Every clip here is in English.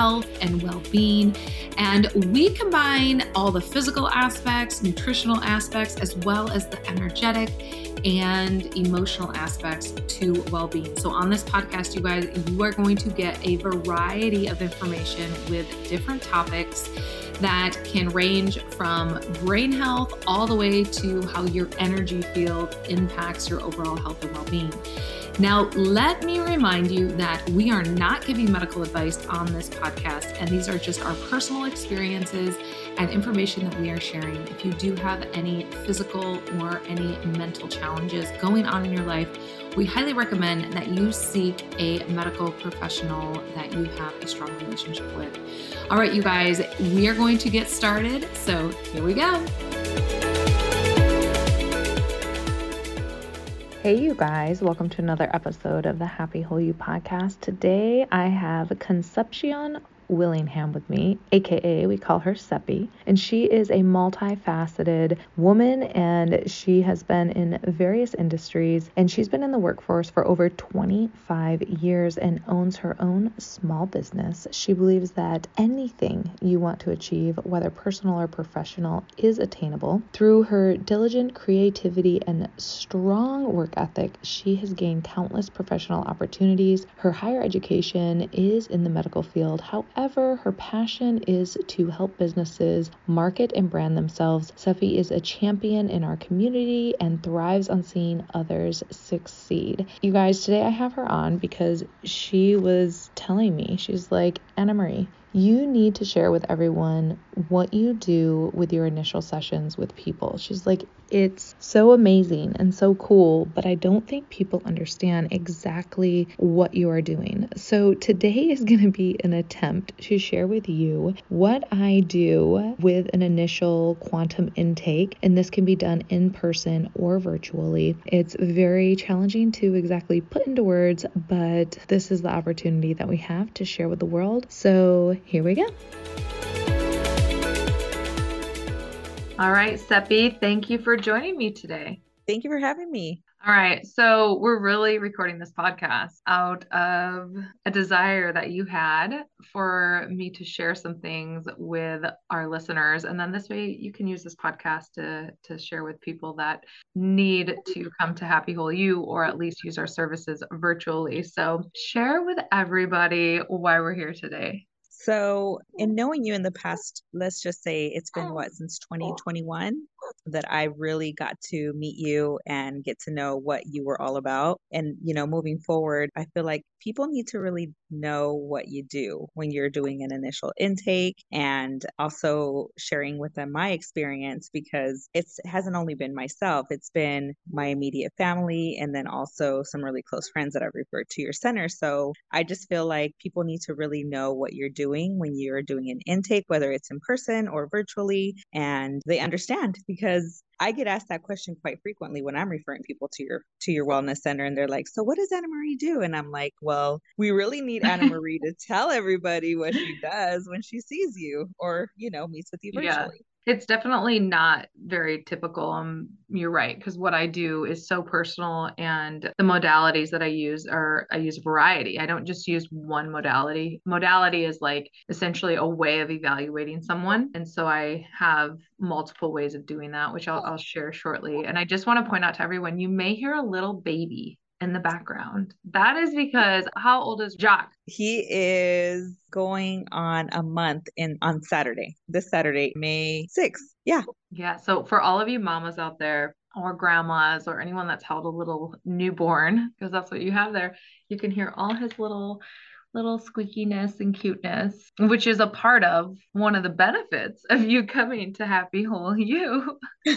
health and well being. And we combine all the physical aspects, nutritional aspects, as well as the energetic and emotional aspects to well being. So, on this podcast, you guys, you are going to get a variety of information with different topics that can range from brain health all the way to how your energy field impacts your overall health and well being. Now, let me remind you that we are not giving medical advice on this podcast, and these are just our personal experiences and information that we are sharing. If you do have any physical or any mental challenges going on in your life, we highly recommend that you seek a medical professional that you have a strong relationship with. All right, you guys, we are going to get started. So here we go. Hey, you guys, welcome to another episode of the Happy Whole You podcast. Today I have Concepcion Willingham with me, aka we call her Cepi, and she is a multifaceted woman and she has been in various industries and she's been in the workforce for over 25 years and owns her own small business. She believes that anything you want to achieve, whether personal or professional, is attainable. Through her diligent creativity and strong work ethic, she has gained countless professional opportunities. Her higher education is in the medical field. However, However, her passion is to help businesses market and brand themselves. Cepi is a champion in our community and thrives on seeing others succeed. You guys, today I have her on because she was telling me, she's like, Anna Marie, you need to share with everyone what you do with your initial sessions with people. She's like, it's so amazing and so cool, but I don't think people understand exactly what you are doing. So today is going to be an attempt to share with you what I do with an initial quantum intake, and this can be done in person or virtually. It's very challenging to exactly put into words, but this is the opportunity that we have to share with the world. So here we go. All right, Cepi, thank you for joining me today. Thank you for having me. All right, so we're really recording this podcast out of a desire that you had for me to share some things with our listeners, and then this way you can use this podcast to to share with people that need to come to Happy Whole You or at least use our services virtually. So share with everybody why we're here today. So, hmm. in knowing you in the past, let's just say it's been oh, what since 2021 that I really got to meet you and get to know what you were all about. And, you know, moving forward, I feel like people need to really know what you do when you're doing an initial intake and also sharing with them my experience because it hasn't only been myself, it's been my immediate family and then also some really close friends that I've referred to your center. So I just feel like people need to really know what you're doing when you're doing an intake, whether it's in person or virtually, and they understand because I get asked that question quite frequently when I'm referring people to your to your wellness center and they're like, "So what does Anna Marie do?" And I'm like, "Well, we really need Anna Marie to tell everybody what she does when she sees you or, you know, meets with you virtually." Yeah. It's definitely not very typical. Um, you're right, because what I do is so personal, and the modalities that I use are I use a variety. I don't just use one modality. Modality is like essentially a way of evaluating someone, and so I have multiple ways of doing that, which I'll, I'll share shortly. And I just want to point out to everyone, you may hear a little baby in the background. That is because how old is Jock? He is going on a month in on Saturday. This Saturday, May 6th. Yeah. Yeah. So for all of you mamas out there or grandmas or anyone that's held a little newborn, because that's what you have there, you can hear all his little little squeakiness and cuteness, which is a part of one of the benefits of you coming to Happy Whole You.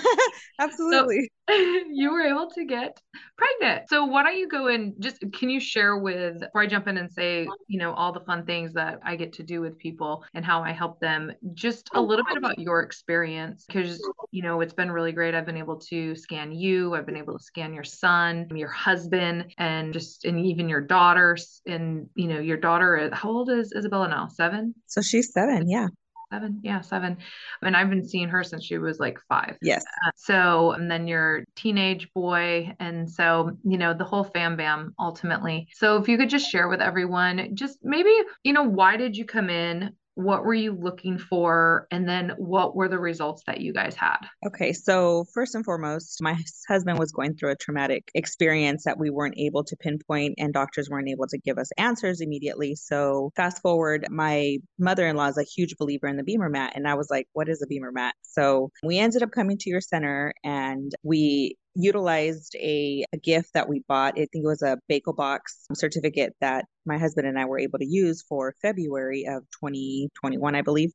Absolutely. So, you were able to get pregnant. So why don't you go and just can you share with before I jump in and say, you know, all the fun things that I get to do with people and how I help them, just a little bit about your experience because you know, it's been really great. I've been able to scan you, I've been able to scan your son, your husband, and just and even your daughters and you know, your daughter is how old is Isabella now? Seven? So she's seven, yeah. Seven? Yeah seven. And i've been seeing her since she was like five. Yes. Uh, so and then your teenage boy and so you know the whole fam bam ultimately. So if you could just share with everyone just maybe you know why did you come in what were you looking for and then what were the results that you guys had? Okay so first and foremost my husband was going through a traumatic experience that we weren't able to pinpoint and doctors weren't able to give us answers immediately. So fast forward my mother-in-law is a huge believer in the BEMER mat and i was like what is a BEMER mat? So we ended up coming to your center and we utilized a, a, gift that we bought. I think it was a Bagel Box certificate that my husband and I were able to use for February of 2021, I believe.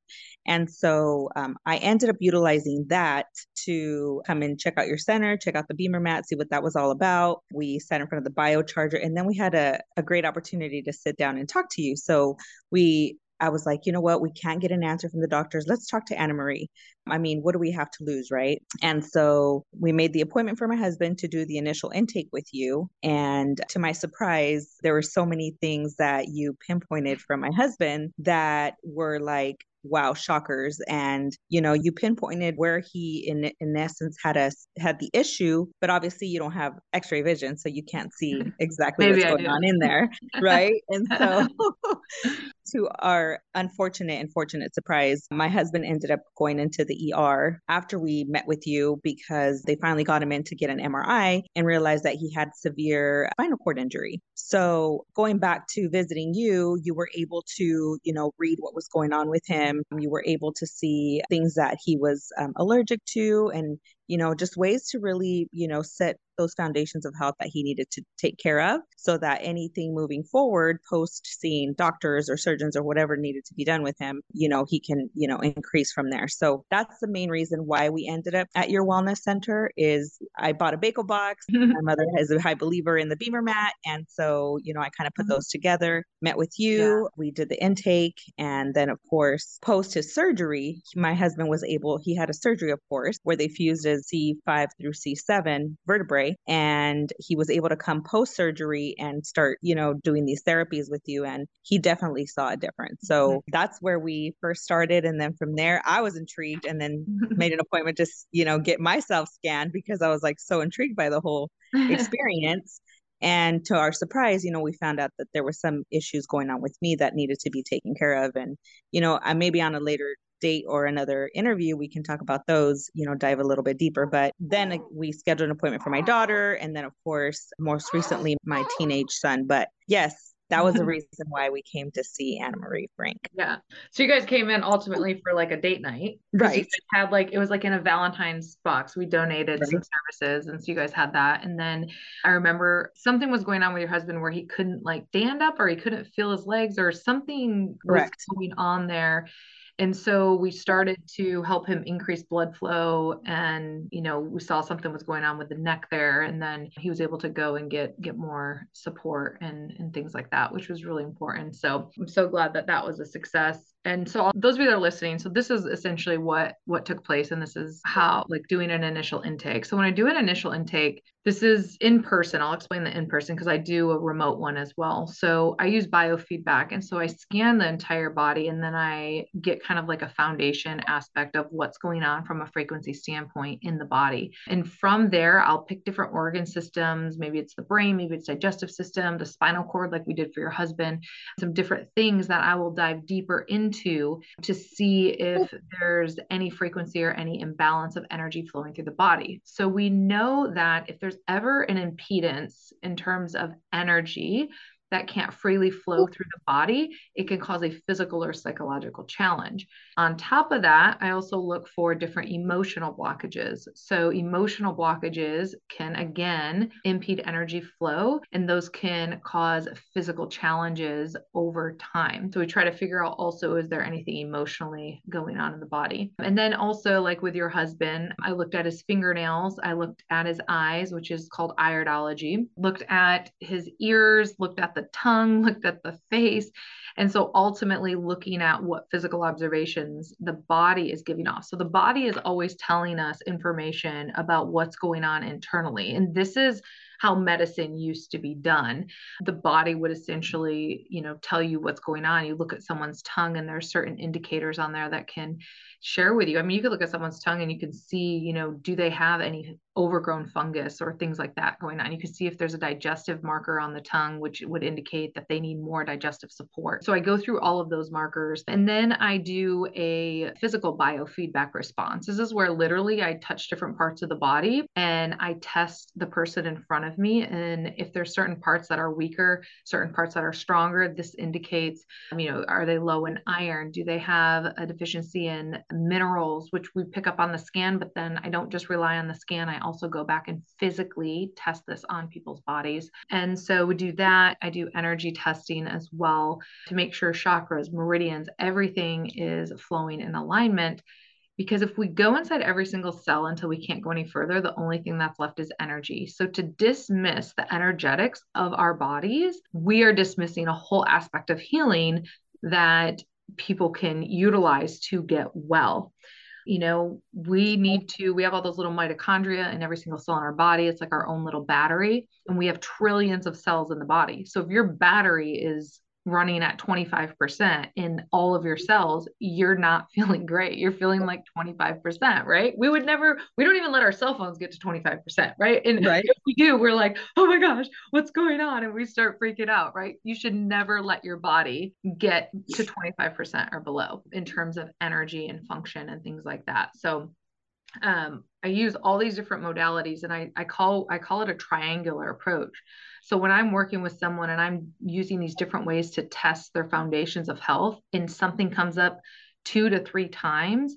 And so um, I ended up utilizing that to come and check out your center, check out the BEMER mat, see what that was all about. We sat in front of the biocharger, and then we had a, a great opportunity to sit down and talk to you. So we I was like, you know what? We can't get an answer from the doctors. Let's talk to Anna Marie. I mean, what do we have to lose, right? And so we made the appointment for my husband to do the initial intake with you. And to my surprise, there were so many things that you pinpointed from my husband that were like, wow shockers and you know you pinpointed where he in in essence had us had the issue but obviously you don't have x-ray vision so you can't see exactly what's going on in there right and so to our unfortunate and fortunate surprise, my husband ended up going into the ER after we met with you because they finally got him in to get an MRI and realized that he had severe spinal cord injury. So, going back to visiting you, you were able to, you know, read what was going on with him. You were able to see things that he was um, allergic to and you know, just ways to really, you know, set those foundations of health that he needed to take care of so that anything moving forward post seeing doctors or surgeons or whatever needed to be done with him, you know, he can, you know, increase from there. So that's the main reason why we ended up at your wellness center is I bought a bagel box. My mother is a high believer in the BEMER mat. And so, you know, I kind of put mm-hmm. those together, met with you, yeah. we did the intake. And then of course, post his surgery, my husband was able, he had a surgery, of course, where they fused his C5 through C7 vertebrae. And he was able to come post surgery and start, you know, doing these therapies with you. And he definitely saw a difference. So mm-hmm. that's where we first started. And then from there, I was intrigued and then made an appointment to, you know, get myself scanned because I was like so intrigued by the whole experience. And to our surprise, you know, we found out that there were some issues going on with me that needed to be taken care of. And, you know, I maybe on a later date or another interview, we can talk about those, you know, dive a little bit deeper. But then we scheduled an appointment for my daughter. And then, of course, most recently, my teenage son. But yes, that was the reason why we came to see Anna Marie Frank. Yeah. So you guys came in ultimately for like a date night. Right. had like it was like in a Valentine's box. We donated right. some services and so you guys had that. And then I remember something was going on with your husband where he couldn't like stand up or he couldn't feel his legs or something Correct. was going on there and so we started to help him increase blood flow and you know we saw something was going on with the neck there and then he was able to go and get get more support and and things like that which was really important. So i'm so glad that that was a success and so all, those of you that are listening so this is essentially what what took place and this is how like doing an initial intake. So when i do an initial intake this is in person. I'll explain the in person because i do a remote one as well. So i use biofeedback and so i scan the entire body and then i get kind of like a foundation aspect of what's going on from a frequency standpoint in the body. And from there i'll pick different organ systems. Maybe it's the brain maybe it's digestive system the spinal cord like we did for your husband. Some different things that i will dive deeper into into to see if there's any frequency or any imbalance of energy flowing through the body. So we know that if there's ever an impedance in terms of energy, that can't freely flow through the body, it can cause a physical or psychological challenge. On top of that, I also look for different emotional blockages. So, emotional blockages can again impede energy flow, and those can cause physical challenges over time. So, we try to figure out also is there anything emotionally going on in the body? And then also, like with your husband, I looked at his fingernails, I looked at his eyes, which is called iridology, looked at his ears, looked at the tongue, looked at the face. And so ultimately looking at what physical observations the body is giving off. So the body is always telling us information about what's going on internally. And this is how medicine used to be done. The body would essentially, you know, tell you what's going on. You look at someone's tongue and there are certain indicators on there that can share with you. I mean, you could look at someone's tongue and you can see, you know, do they have any overgrown fungus or things like that going on? You can see if there's a digestive marker on the tongue, which would indicate that they need more digestive support. So I go through all of those markers and then I do a physical biofeedback response. This is where literally I touch different parts of the body and I test the person in front of me. And if there's certain parts that are weaker, certain parts that are stronger, this indicates, you know, are they low in iron? Do they have a deficiency in minerals, which we pick up on the scan, but then I don't just rely on the scan. I also go back and physically test this on people's bodies. And so we do that. I do energy testing as well to make sure chakras, meridians, everything is flowing in alignment. Because if we go inside every single cell until we can't go any further, the only thing that's left is energy. So, to dismiss the energetics of our bodies, we are dismissing a whole aspect of healing that people can utilize to get well. You know, we need to, we have all those little mitochondria in every single cell in our body. It's like our own little battery, and we have trillions of cells in the body. So if your battery is running at 25% in all of your cells, you're not feeling great. You're feeling like 25%, right? We would never, we don't even let our cell phones get to 25%, right? And right. if we do, we're like, oh my gosh, what's going on? And we start freaking out, right? You should never let your body get to 25% or below in terms of energy and function and things like that. So um, I use all these different modalities and I, I call I call it a triangular approach. So when I'm working with someone and I'm using these different ways to test their foundations of health and something comes up two to three times,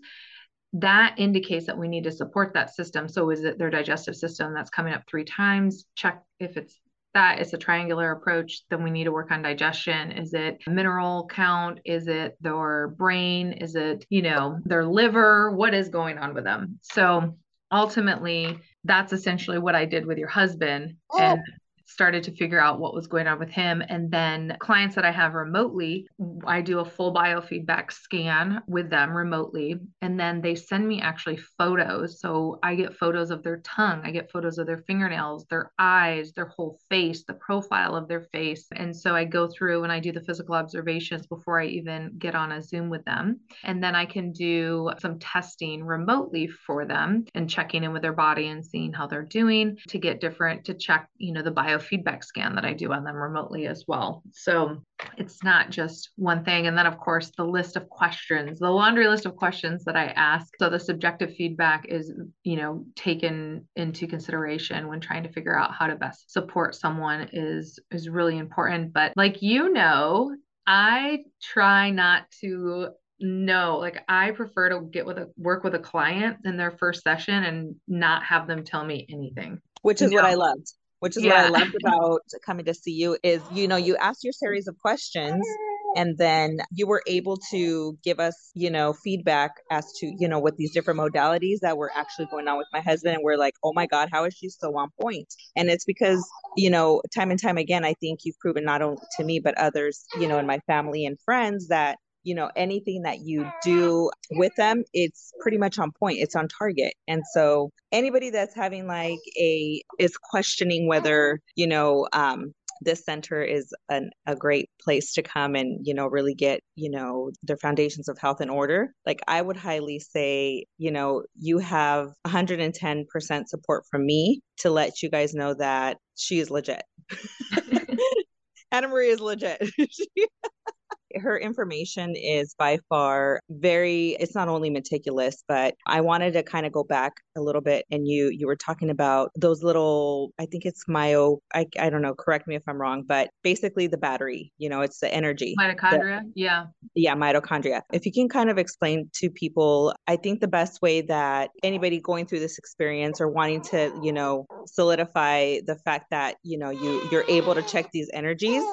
that indicates that we need to support that system. So is it their digestive system that's coming up three times? Check if it's that it's a triangular approach, then we need to work on digestion. Is it mineral count? Is it their brain? Is it, you know, their liver? What is going on with them? So ultimately, that's essentially what I did with your husband. Oh. And started to figure out what was going on with him. And then clients that I have remotely, I do a full biofeedback scan with them remotely. And then they send me actually photos. So I get photos of their tongue, I get photos of their fingernails, their eyes, their whole face, the profile of their face. And so I go through and I do the physical observations before I even get on a Zoom with them. And then I can do some testing remotely for them and checking in with their body and seeing how they're doing to get different, to check, you know, the bio feedback scan that I do on them remotely as well. So it's not just one thing. And then, of course, the list of questions, the laundry list of questions that I ask. So the subjective feedback is, you know, taken into consideration when trying to figure out how to best support someone is is really important. But like you know, I try not to know like i prefer to get with a work with a client in their first session and not have them tell me anything which is what i loved which is yeah. what I loved about coming to see you is you know you asked your series of questions and then you were able to give us you know feedback as to you know what these different modalities that were actually going on with my husband. And we're like oh my god how is she so on point? And it's because you know time and time again i think you've proven not only to me but others you know in my family and friends that you know anything that you do with them it's pretty much on point it's on target. And so anybody that's having like a is questioning whether you know um this center is an, a great place to come and you know really get you know their foundations of health in order like i would highly say you know you have 110% support from me to let you guys know that she is legit. Anna marie is legit her information is by far very it's not only meticulous but i wanted to kind of go back a little bit and you you were talking about those little i think it's myo i, I don't know correct me if i'm wrong but basically the battery you know it's the energy. Mitochondria the, yeah. Yeah mitochondria. If you can kind of explain to people i think the best way that anybody going through this experience or wanting to you know solidify the fact that you know you you're able to check these energies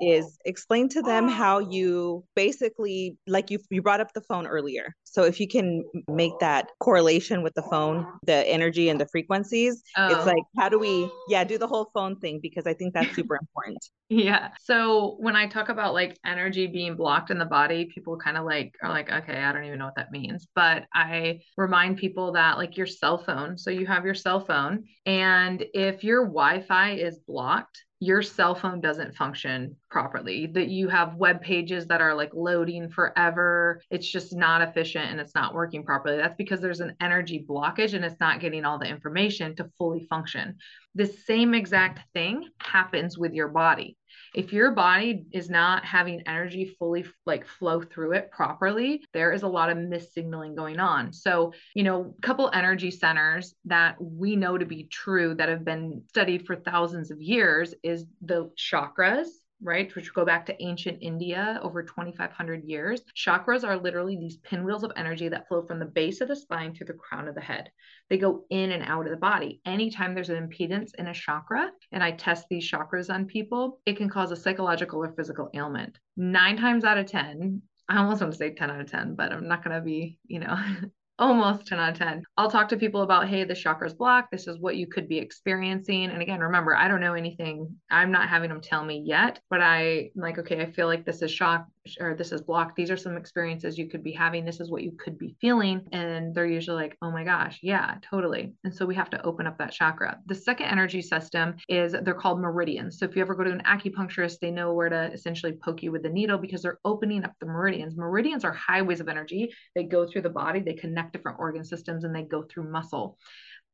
is oh. explain to them oh. how you basically like you you brought up the phone earlier. So if you can make that correlation with the phone, the energy and the frequencies, oh. it's like how do we yeah, do the whole phone thing because I think that's super important. Yeah. So when I talk about like energy being blocked in the body, people kind of like are like, okay, I don't even know what that means. But I remind people that like your cell phone, so you have your cell phone, and if your Wi Fi is blocked, your cell phone doesn't function properly that you have web pages that are like loading forever it's just not efficient and it's not working properly. That's because there's an energy blockage and it's not getting all the information to fully function. The same exact thing happens with your body if your body is not having energy fully like flow through it properly there is a lot of missignaling going on. So you know a couple energy centers that we know to be true that have been studied for thousands of years is the chakras right, which go back to ancient India over 2,500 years. Chakras are literally these pinwheels of energy that flow from the base of the spine to the crown of the head. They go in and out of the body. Anytime there's an impedance in a chakra, and I test these chakras on people, it can cause a psychological or physical ailment. Nine times out of 10, I almost want to say 10 out of 10, but I'm not going to be, you know, almost 10 out of 10. I'll talk to people about, hey, the chakra's blocked. This is what you could be experiencing. And again, remember, I don't know anything. I'm not having them tell me yet, but I'm like, okay, I feel like this is shock or this is blocked. These are some experiences you could be having. This is what you could be feeling. And they're usually like, oh my gosh, yeah, totally. And so we have to open up that chakra. The second energy system is they're called meridians. So if you ever go to an acupuncturist, they know where to essentially poke you with the needle because they're opening up the meridians. Meridians are highways of energy. They go through the body, they connect different organ systems, and they go through muscle.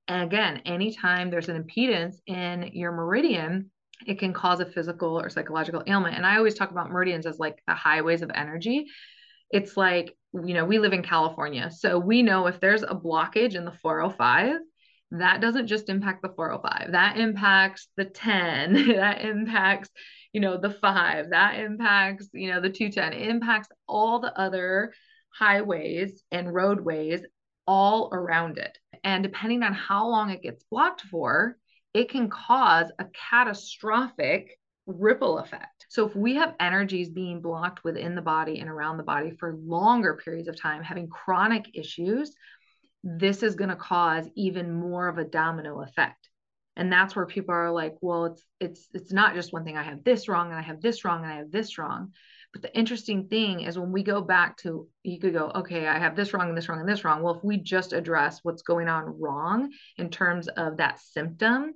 And again, anytime there's an impedance in your meridian, it can cause a physical or psychological ailment. And I always talk about meridians as like the highways of energy. It's like, you know, we live in California. So we know if there's a blockage in the 405, that doesn't just impact the 405, that impacts the 10, that impacts, you know, the five, that impacts, you know, the 210, it impacts all the other highways and roadways all around it. And depending on how long it gets blocked for, it can cause a catastrophic ripple effect. So if we have energies being blocked within the body and around the body for longer periods of time, having chronic issues, this is going to cause even more of a domino effect. And that's where people are like, well, it's it's it's not just one thing. I have this wrong and I have this wrong and I have this wrong. But the interesting thing is when we go back to, you could go, okay, I have this wrong and this wrong and this wrong. Well, if we just address what's going on wrong in terms of that symptom,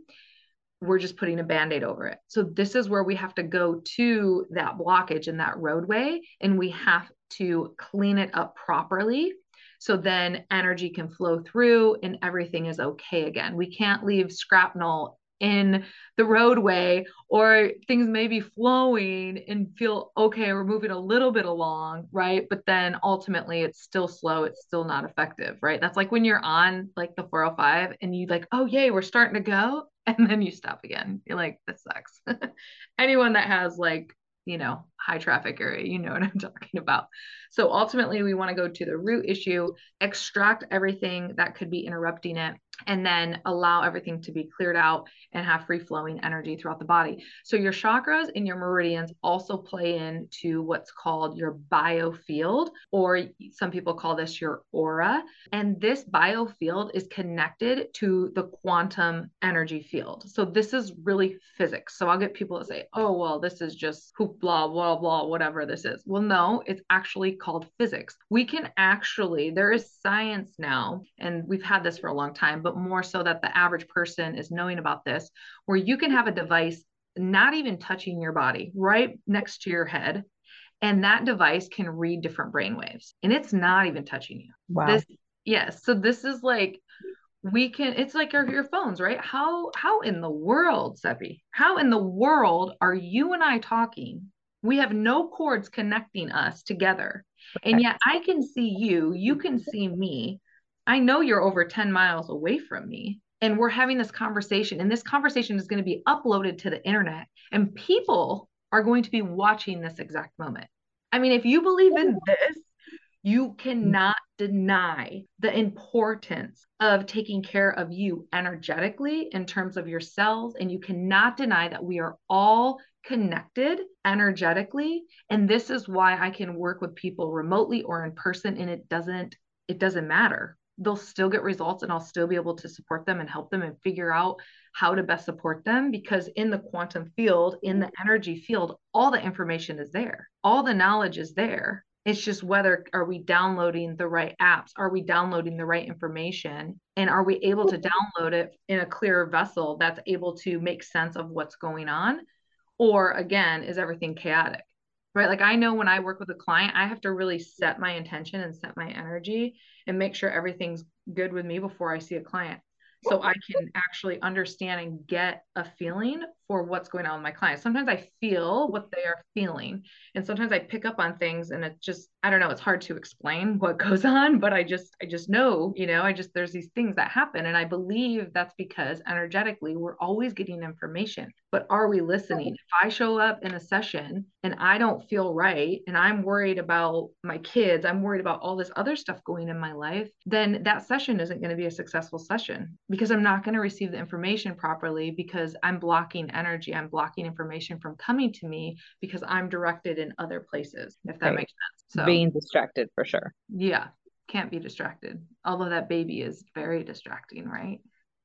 we're just putting a band aid over it. So, this is where we have to go to that blockage in that roadway and we have to clean it up properly. So then energy can flow through and everything is okay again. We can't leave scrapnel in the roadway or things may be flowing and feel okay we're moving a little bit along right? But then ultimately it's still slow it's still not effective right? That's like when you're on like the 405 and you like oh yay we're starting to go and then you stop again. You're like this sucks. Anyone that has like you know high traffic area you know what i'm talking about so ultimately we want to go to the root issue extract everything that could be interrupting it and then allow everything to be cleared out and have free flowing energy throughout the body. So, your chakras and your meridians also play into what's called your biofield, or some people call this your aura. And this biofield is connected to the quantum energy field. So, this is really physics. So, I'll get people to say, oh, well, this is just hoopla, blah, blah, blah, whatever this is. Well, no, it's actually called physics. We can actually, there is science now, and we've had this for a long time but more so that the average person is knowing about this, where you can have a device not even touching your body right next to your head. And that device can read different brain waves and it's not even touching you. Wow. This, yes. So this is like, we can, it's like your, your phones, right? How, how in the world, Cepi, how in the world are you and I talking? We have no cords connecting us together. And yet I can see you, you can see me, I know you're over 10 miles away from me and we're having this conversation and this conversation is going to be uploaded to the internet and people are going to be watching this exact moment. I mean, if you believe in this, you cannot deny the importance of taking care of you energetically in terms of your cells. And you cannot deny that we are all connected energetically and this is why I can work with people remotely or in person and it doesn't it doesn't matter they'll still get results and I'll still be able to support them and help them and figure out how to best support them because in the quantum field, in the energy field, all the information is there. All the knowledge is there. It's just whether are we downloading the right apps? Are we downloading the right information? And are we able to download it in a clear vessel that's able to make sense of what's going on? Or again, is everything chaotic? right? Like I know when I work with a client, I have to really set my intention and set my energy and make sure everything's good with me before I see a client so I can actually understand and get a feeling for what's going on with my clients. Sometimes I feel what they are feeling, and sometimes I pick up on things, and it just I don't know. It's hard to explain what goes on, but I just I just know, you know, I just there's these things that happen, and I believe that's because energetically we're always getting information, but are we listening? If I show up in a session and I don't feel right, and I'm worried about my kids, I'm worried about all this other stuff going in my life, then that session isn't going to be a successful session because I'm not going to receive the information properly because I'm blocking energy. I'm blocking information from coming to me because I'm directed in other places, if that right. makes sense. So being distracted for sure. Yeah. Can't be distracted. Although that baby is very distracting, right?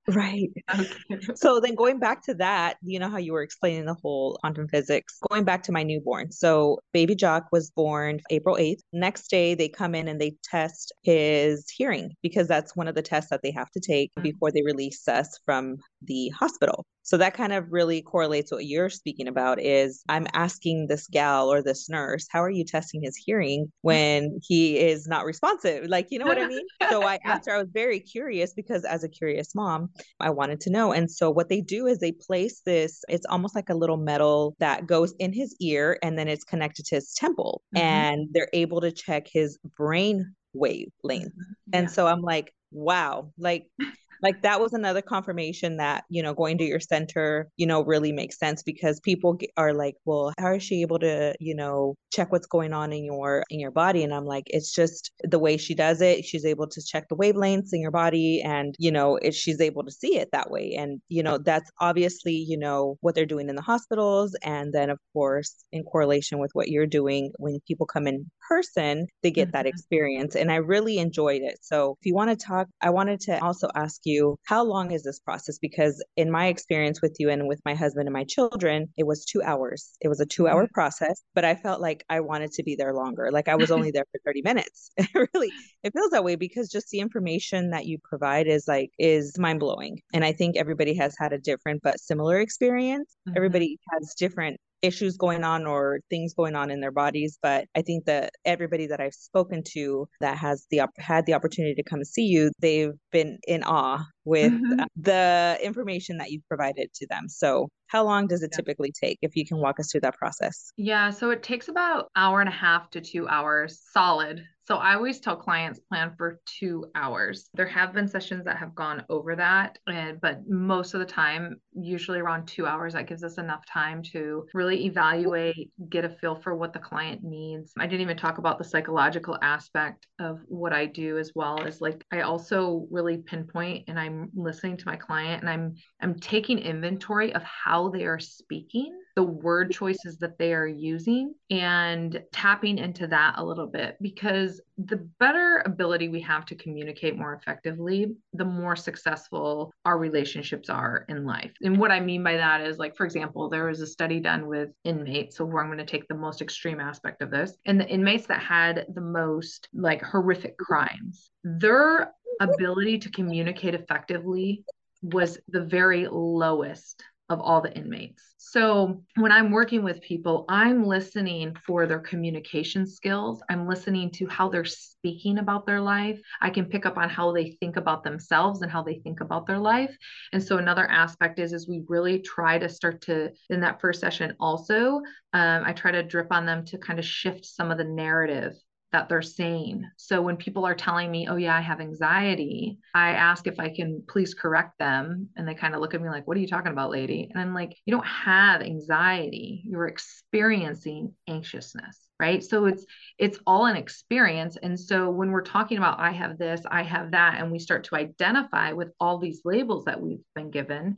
Right. So then going back to that, you know how you were explaining the whole quantum physics, going back to my newborn. So baby Jock was born April 8th. Next day they come in and they test his hearing because that's one of the tests that they have to take mm-hmm. before they release us from the hospital. So that kind of really correlates what you're speaking about is I'm asking this gal or this nurse, how are you testing his hearing when he is not responsive? Like, you know what I mean? So I asked her, I was very curious because as a curious mom, I wanted to know. And so what they do is they place this, it's almost like a little metal that goes in his ear and then it's connected to his temple. Mm-hmm. And they're able to check his brain wavelength. Mm-hmm. Yeah. And so I'm like, wow, like like that was another confirmation that you know going to your center you know really makes sense because people are like well how is she able to you know check what's going on in your in your body? And i'm like it's just the way she does it. She's able to check the wavelengths in your body and you know it, she's able to see it that way. And you know that's obviously you know what they're doing in the hospitals and then of course in correlation with what you're doing when people come in person they get mm-hmm. that experience and i really enjoyed it. So if you want to talk i wanted to also ask you you how long is this process? Because in my experience with you and with my husband and my children it was 2 hours. It was a 2 hour mm-hmm. process but i felt like i wanted to be there longer. Like i was only there for 30 minutes. Really it feels that way because just the information that you provide is like is mind blowing and i think everybody has had a different but similar experience. Mm-hmm. everybody has different issues going on or things going on in their bodies but i think that everybody that i've spoken to that has the had the opportunity to come see you they've been in awe with mm-hmm. the information that you've provided to them so how long does it yeah. typically take if you can walk us through that process yeah so it takes about hour and a half to two hours solid so I always tell clients plan for two hours. There have been sessions that have gone over that, and, but most of the time, usually around two hours, that gives us enough time to really evaluate, get a feel for what the client needs. I didn't even talk about the psychological aspect of what I do as well as like I also really pinpoint and I'm listening to my client and I'm I'm taking inventory of how they are speaking the word choices that they are using and tapping into that a little bit because the better ability we have to communicate more effectively, the more successful our relationships are in life. And what I mean by that is, like, for example, there was a study done with inmates. So, I'm going to take the most extreme aspect of this. And the inmates that had the most like horrific crimes, their ability to communicate effectively was the very lowest of all the inmates. So when I'm working with people, I'm listening for their communication skills. I'm listening to how they're speaking about their life. I can pick up on how they think about themselves and how they think about their life. And so another aspect is is we really try to start to in that first session also um, I try to drip on them to kind of shift some of the narrative that they're saying. So when people are telling me, oh, yeah, I have anxiety, I ask if I can please correct them. And they kind of look at me like, what are you talking about, lady? And I'm like, you don't have anxiety, you're experiencing anxiousness right so it's it's all an experience and so when we're talking about i have this i have that and we start to identify with all these labels that we've been given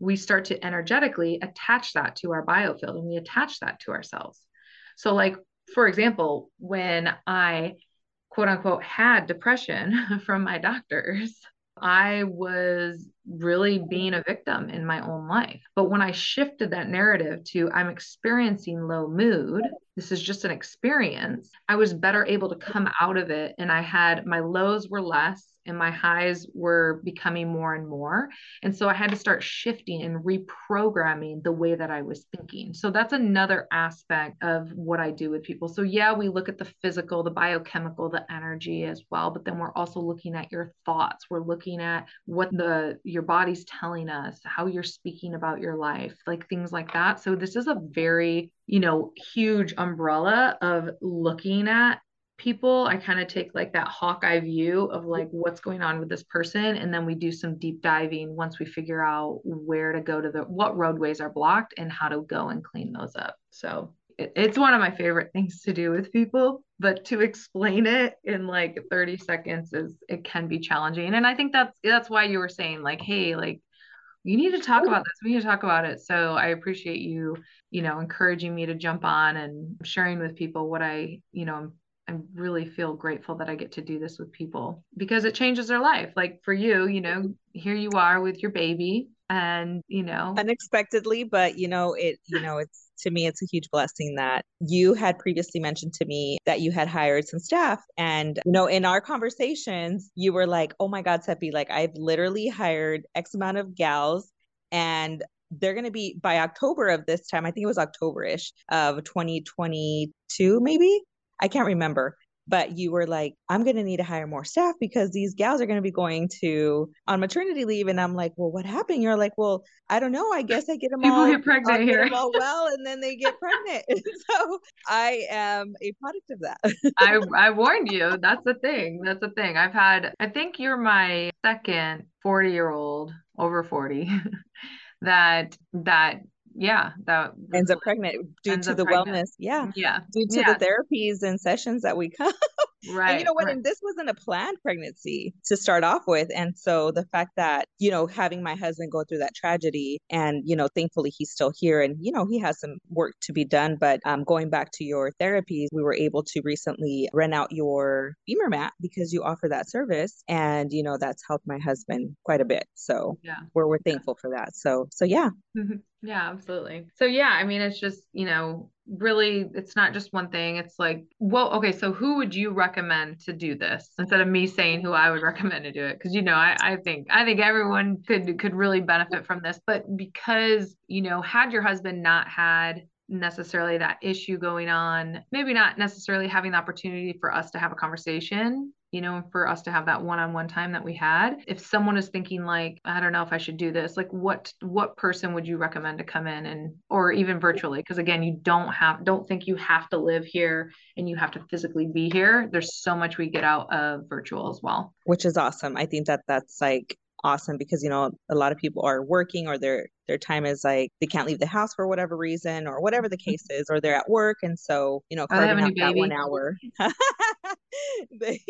we start to energetically attach that to our biofield and we attach that to ourselves. So, like, for example, when I quote unquote had depression from my doctors, I was really being a victim in my own life. But when I shifted that narrative to I'm experiencing low mood, this is just an experience, I was better able to come out of it. And I had my lows were less and my highs were becoming more and more. And so I had to start shifting and reprogramming the way that I was thinking. So that's another aspect of what I do with people. So, yeah, we look at the physical, the biochemical, the energy as well, but then we're also looking at your thoughts. We're looking at what the your body's telling us, how you're speaking about your life, like things like that. So, this is a very you know, huge umbrella of looking at people i kind of take like that hawkeye view of like what's going on with this person and then we do some deep diving once we figure out where to go to the what roadways are blocked and how to go and clean those up. So it, it's one of my favorite things to do with people but to explain it in like 30 seconds is it can be challenging. And i think that's that's why you were saying like hey like you need to talk about this. We need to talk about it. So i appreciate you you know encouraging me to jump on and sharing with people what i you know I really feel grateful that I get to do this with people because it changes their life. Like for you, you know, here you are with your baby and, you know, unexpectedly, but you know, it, you know, it's to me, it's a huge blessing that you had previously mentioned to me that you had hired some staff. And, you know, in our conversations, you were like, oh my God, Cepi, like I've literally hired X amount of gals and they're going to be by October of this time, I think it was October ish of 2022, maybe I can't remember, but you were like, I'm going to need to hire more staff because these gals are going to be going to on maternity leave. And I'm like, well, what happened? You're like, well, I don't know. I guess I get them People all, get pregnant here. all well, and then they get pregnant. so I am a product of that. I, I warned you. That's the thing. That's the thing. I've had, I think you're my second 40 year old over 40 that, that yeah that ends up pregnant due to the pregnant. wellness yeah yeah due to yeah. the therapies and sessions that we come right and you know what right. and this wasn't a planned pregnancy to start off with and so the fact that you know having my husband go through that tragedy and you know thankfully he's still here and you know he has some work to be done but um, going back to your therapies we were able to recently rent out your BEMER mat because you offer that service and you know that's helped my husband quite a bit so yeah we're, we're thankful for that so so yeah yeah. Absolutely. So yeah i mean it's just you know really it's not just one thing. It's like well okay so who would you recommend to do this instead of me saying who i would recommend to do it? Because you know I, I think i think everyone could could really benefit from this. But because you know had your husband not had necessarily that issue going on maybe not necessarily having the opportunity for us to have a conversation you know, for us to have that one-on-one time that we had. If someone is thinking like, I don't know if I should do this, like what what person would you recommend to come in and or even virtually? Because again, you don't have don't think you have to live here and you have to physically be here. There's so much we get out of virtual as well. Which is awesome. I think that that's like awesome because you know a lot of people are working or their their time is like they can't leave the house for whatever reason or whatever the mm-hmm. case is or they're at work and so you know oh, carving out that one hour they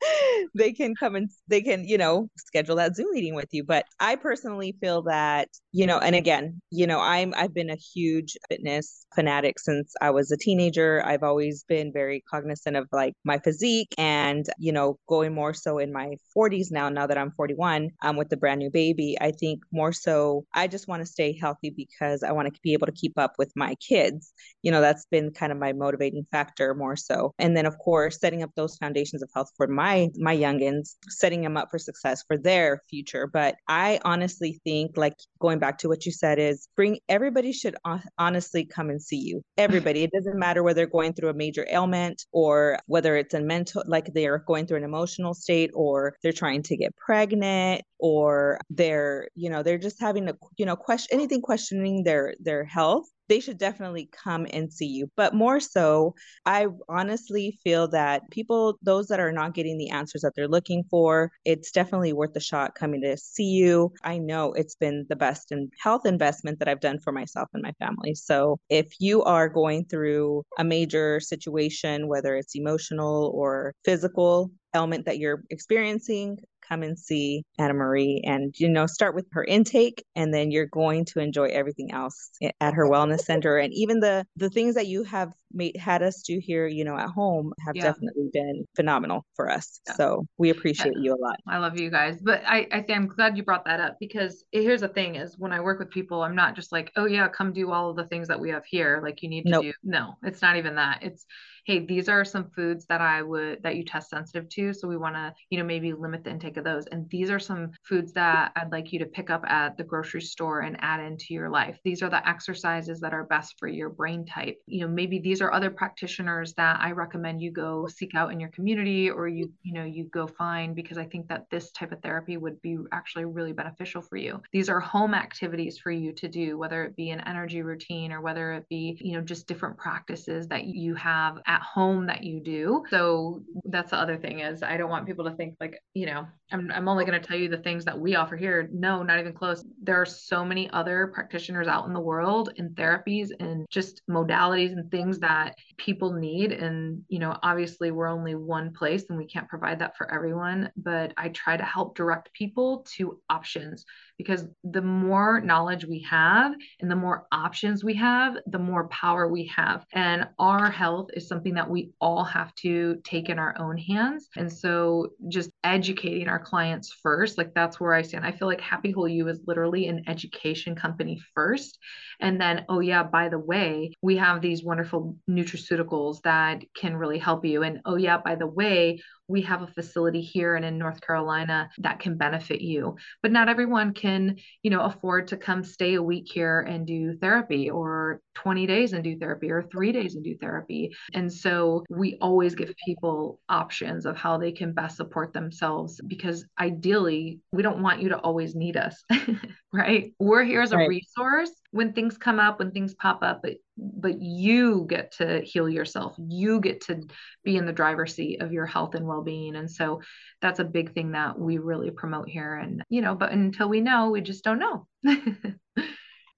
they can come and they can, you know, schedule that Zoom meeting with you. But I personally feel that, you know, and again, you know, I'm I've been a huge fitness fanatic since I was a teenager. I've always been very cognizant of like my physique and, you know, going more so in my 40s now, now that I'm 41, I'm um, with the brand new baby. I think more so I just want to stay healthy because I want to be able to keep up with my kids. You know, that's been kind of my motivating factor more so. And then of course, setting up those foundations of health for my my youngins, setting them up for success for their future. But I honestly think like going back to what you said is bring everybody should honestly come and see you. Everybody. It doesn't matter whether they're going through a major ailment or whether it's a mental like they are going through an emotional state or they're trying to get pregnant or they're, you know, they're just having a, you know, question anything questioning their their health they should definitely come and see you. But more so, I honestly feel that people, those that are not getting the answers that they're looking for, it's definitely worth the shot coming to see you. I know it's been the best in health investment that I've done for myself and my family. So if you are going through a major situation, whether it's emotional or physical, element that you're experiencing come and see Anna Marie and, you know, start with her intake and then you're going to enjoy everything else at her wellness center. And even the, the things that you have made, had us do here, you know, at home have yeah. definitely been phenomenal for us. Yeah. So we appreciate yeah. you a lot. I love you guys. But I, I think I'm glad you brought that up because here's the thing is when I work with people, I'm not just like, oh yeah, come do all of the things that we have here. Like you need to nope. do. No, it's not even that. It's hey, these are some foods that I would that you test sensitive to. So we want to, you know, maybe limit the intake of those. And these are some foods that I'd like you to pick up at the grocery store and add into your life. These are the exercises that are best for your brain type. You know, maybe these are other practitioners that I recommend you go seek out in your community or you, you know, you go find because I think that this type of therapy would be actually really beneficial for you. These are home activities for you to do, whether it be an energy routine or whether it be, you know, just different practices that you have at at home that you do. So that's the other thing is I don't want people to think like, you know, I'm, I'm only going to tell you the things that we offer here. No, not even close. There are so many other practitioners out in the world in therapies and just modalities and things that people need. And, you know, obviously we're only one place and we can't provide that for everyone, but I try to help direct people to options because the more knowledge we have and the more options we have, the more power we have. And our health is something that we all have to take in our own hands. And so just educating our clients first, like that's where I stand. I feel like Happy Whole You is literally an education company first. And then, oh, yeah, by the way, we have these wonderful nutraceuticals that can really help you. And oh, yeah, by the way, we have a facility here and in North Carolina that can benefit you. But not everyone can, you know, afford to come stay a week here and do therapy or 20 days and do therapy or 3 days and do therapy. And so we always give people options of how they can best support themselves because ideally we don't want you to always need us. right? We're here as a right. resource when things come up, when things pop up, but but you get to heal yourself. You get to be in the driver's seat of your health and well-being. And so that's a big thing that we really promote here. And you know, but until we know, we just don't know.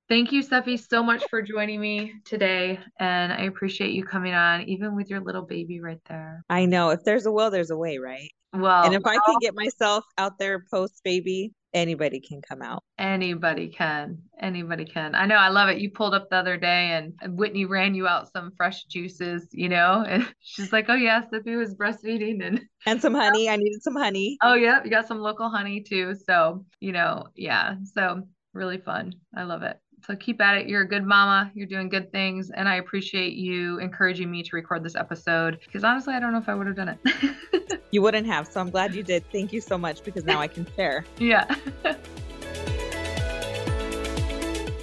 Thank you, Cepi, so much for joining me today. And I appreciate you coming on, even with your little baby right there. I know. If there's a will, there's a way, right? Well, and if I can get myself out there post baby, anybody can come out. Anybody can. Anybody can. I know. I love it. You pulled up the other day and Whitney ran you out some fresh juices, you know, and she's like, oh, yes, yeah, Cepi was breastfeeding and and some honey. I needed some honey. Oh, yeah. You got some local honey too. So, you know, yeah. So really fun. I love it. So keep at it. You're a good mama. You're doing good things. And I appreciate you encouraging me to record this episode because honestly, I don't know if I would have done it. you wouldn't have. So I'm glad you did. Thank you so much because now I can share. Yeah.